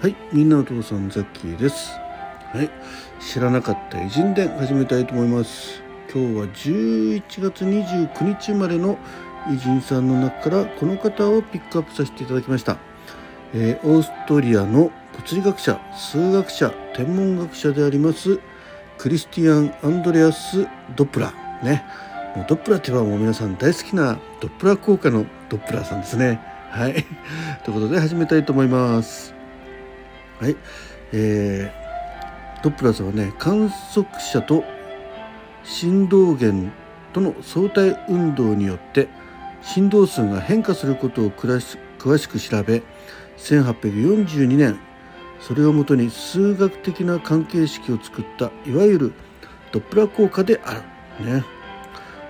はい、みんなの父さんザッキーです。はい、知らなかった偉人伝始めたいと思います。今日は11月29日生まれの偉人さんの中からこの方をピックアップさせていただきました。えーオーストリアの物理学者、数学者、天文学者でありますクリスティアン・アンドレアス・ドップラーね。もうドップラーといえばもう皆さん大好きなドップラー効果のドップラーさんですね。はい。ということで始めたいと思います。はい、えー、ドップラーさんはね観測者と振動源との相対運動によって振動数が変化することを詳しく調べ1842年それをもとに数学的な関係式を作ったいわゆるドップラー効果である。ね、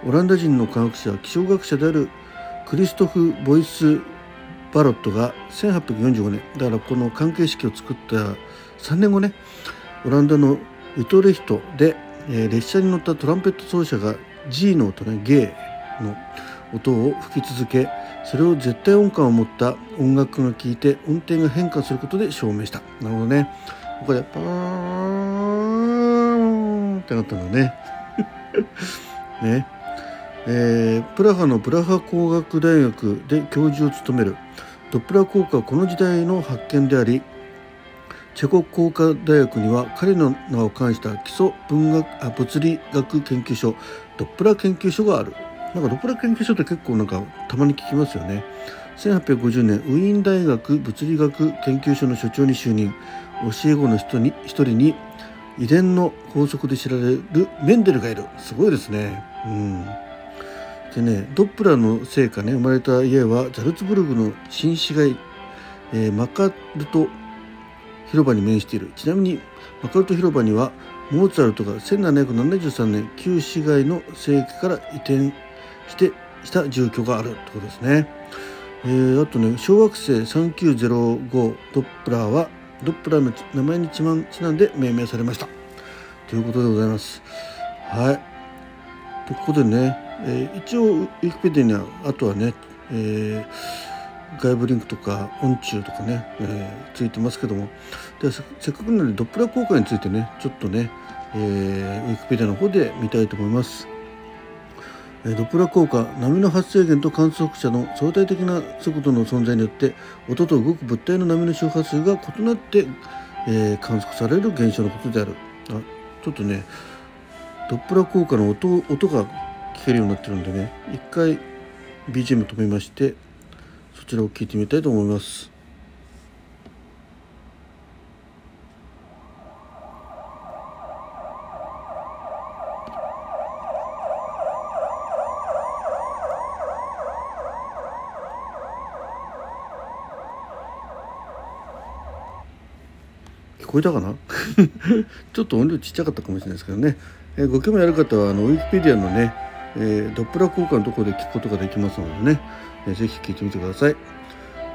オランダ人の科学者気象学者であるクリストフ・ボイス・バロットが1845年だからこの関係式を作った3年後ねオランダのウトレヒトで、えー列車に乗ったトランペット奏者が G の音ねゲーの音を吹き続けそれを絶対音感を持った音楽が聴いて音程が変化することで証明した。なるほどね。ここでパーンってなったんだね。ね。えープラハのプラハ工学大学で教授を務める。ドップラー効果はこの時代の発見でありチェコ工科大学には彼の名を冠した基礎文学あ物理学研究所ドップラ研究所がある。なんかドップラ研究所って結構なんかたまに聞きますよね。1850年ウィーン大学物理学研究所の所長に就任。教え子の人に一人に遺伝の法則で知られるメンデルがいる。すごいですね。うん。でねドップラーの成果ね生まれた家はザルツブルグの新市街、えーマカルト広場に面している。ちなみにマカルト広場にはモーツァルトが1773年旧市街の聖域から移転してした住居があるってことですね、えーあとね小惑星3905ドップラーはドップラーの名前にちまんちなんで命名されました。ということでございます。はい。ここでね、えー一応ウィキペディアにはあとはね、えー外部リンクとか音中とかね、えーついてますけどもでせっかくなのでドップラー効果についてねちょっとね、えーウィキペディアの方で見たいと思います。えドップラー効果波の発生源と観測者の相対的な速度の存在によって音と動く物体の波の周波数が異なって、えー観測される現象のことであるあちょっとねドップラー効果の音音が聞けるようになってるんでね一回 BGM 止めましてそちらを聞いてみたいと思います。聞こえたかな？ちょっと音量ちっちゃかったかもしれないですけどね、えーご興味ある方はあのウィキペディアのね、えードップラー効果のところで聞くことができますのでね、えーぜひ聞いてみてください。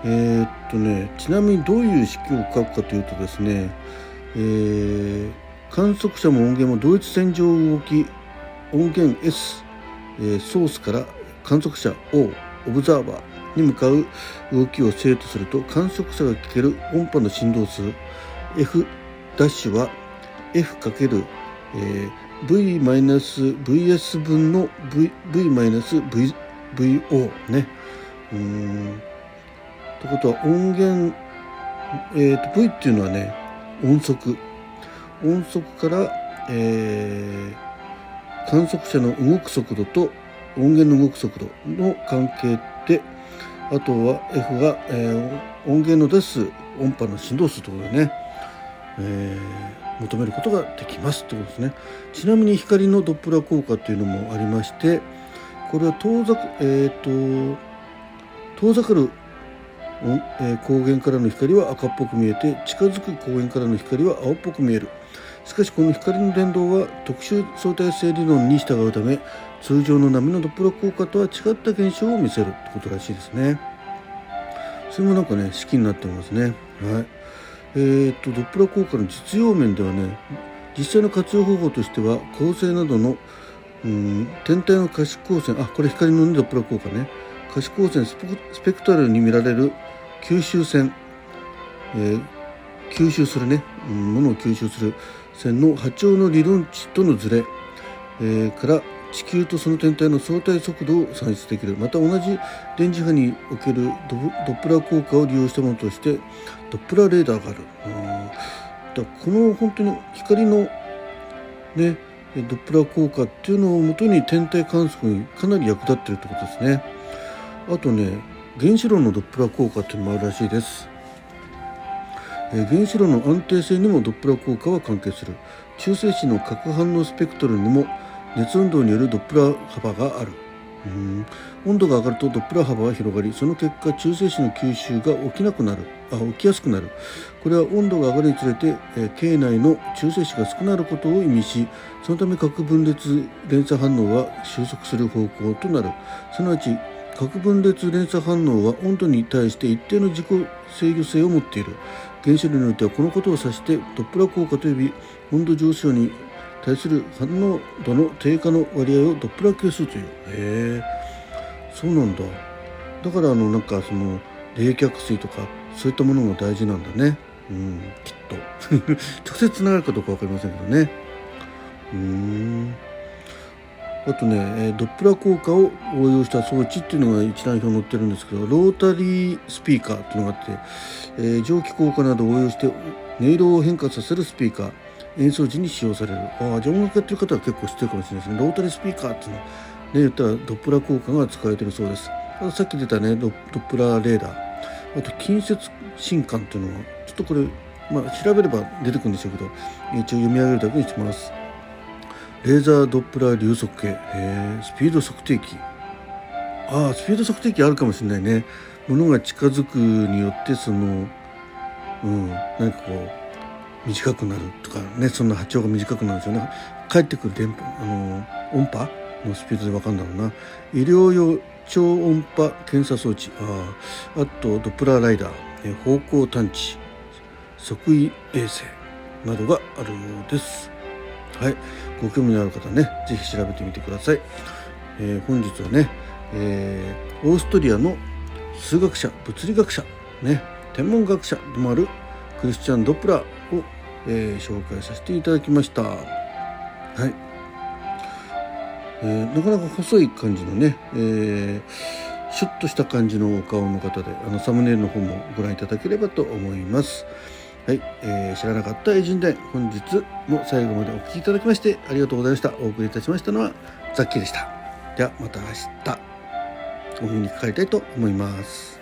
えーっとねちなみにどういう式を書くかというとですね、えー観測者も音源も同一線上動き音源 S、えーソースから観測者 O オブザーバーに向かう動きを正とすると観測者が聞ける音波の振動数 F' ダッシュは F かける、えー V-VS 分の V-VVO ねうんということは音源、えーと V っていうのはね音速音速から、えー観測者の動く速度と音源の動く速度の関係であとは F が、えー音源の出す音波の振動数ということでね、えー求めることができますということですね。ちなみに光のドップラー効果というのもありましてこれは遠ざかえっ、と遠ざかるおえー光源からの光は赤っぽく見えて近づく光源からの光は青っぽく見える。しかしこの光の伝導は特殊相対性理論に従うため通常の波のドップラー効果とは違った現象を見せるってことらしいですねそれもなんかね式になってますね。はい。えー、とドップラー効果の実用面ではね実際の活用方法としては恒星などのうん天体の可視光線あこれ光の、ね、ドップラー効果ね。可視光線スペクスペクトラルに見られる吸収線、えー吸収するね、うん、ものを吸収する線の波長の理論値とのズレ、えー、から地球とその天体の相対速度を算出できる。また同じ電磁波におけるドップラー効果を利用したものとしてドップラーレーダーがある。だこの本当に光のねドップラー効果っていうのをもとに天体観測にかなり役立ってるってことですね。あとね原子炉のドップラー効果っていうのもあるらしいです。原子炉の安定性にもドップラー効果は関係する。中性子の核反応スペクトルにも熱運動によるドップラー幅がある。うん。温度が上がるとドップラー幅は広がりその結果中性子の吸収が起きなくなる。あ起きやすくなる。これは温度が上がるにつれて、えー、経内の中性子が少なることを意味しそのため核分裂連鎖反応は収束する方向となる。すなわち核分裂連鎖反応は温度に対して一定の自己制御性を持っている。原子炉においてはこのことを指してドップラー効果と呼び温度上昇に対する反応度の低下の割合をドップラー係数という。へえ。そうなんだ。だからあのなんかその冷却水とかそういったものが大事なんだね。うんきっと。直接つながるかどうか分かりませんけどね。うん。あとねドップラー効果を応用した装置っていうのが一覧表載ってるんですけどロータリースピーカーっていうのがあって、えー、蒸気効果などを応用して音色を変化させるスピーカー演奏時に使用される。ああじゃあ音楽やってる方は結構知ってるかもしれないですね。ロータリースピーカーっていうのね言ったらドップラー効果が使われてるそうです。さっき出たねドップラーレーダー。あと近接新管っていうのはちょっとこれ、まあ、調べれば出てくるんでしょうけど一応読み上げるだけにしてます。レーザードップラー流速計。スピード測定器。ああスピード測定器あるかもしれないね。ものが近づくによってそのうん何かこう短くなるとかねそんな波長が短くなるんですよね。帰ってくる電波あの音波のスピードで分かるんだろうな。医療用超音波検査装置。ああとドップラーライダーえ方向探知測位衛星などがあるようです。はい。ご興味のある方ね是非調べてみてください、えー、本日はね、えー、オーストリアの数学者物理学者ね天文学者でもあるクリスチャン・ドプラをえー、紹介させていただきました。はい。えー、なかなか細い感じのね、えー、シュッとした感じのお顔の方で、あのサムネイルの方もご覧いただければと思います。はい、えー、知らなかった偉人伝、本日も最後までお聴きいただきましてありがとうございました。お送りいたしましたのはザッキーでした。ではまた明日お耳にかかりたいと思います。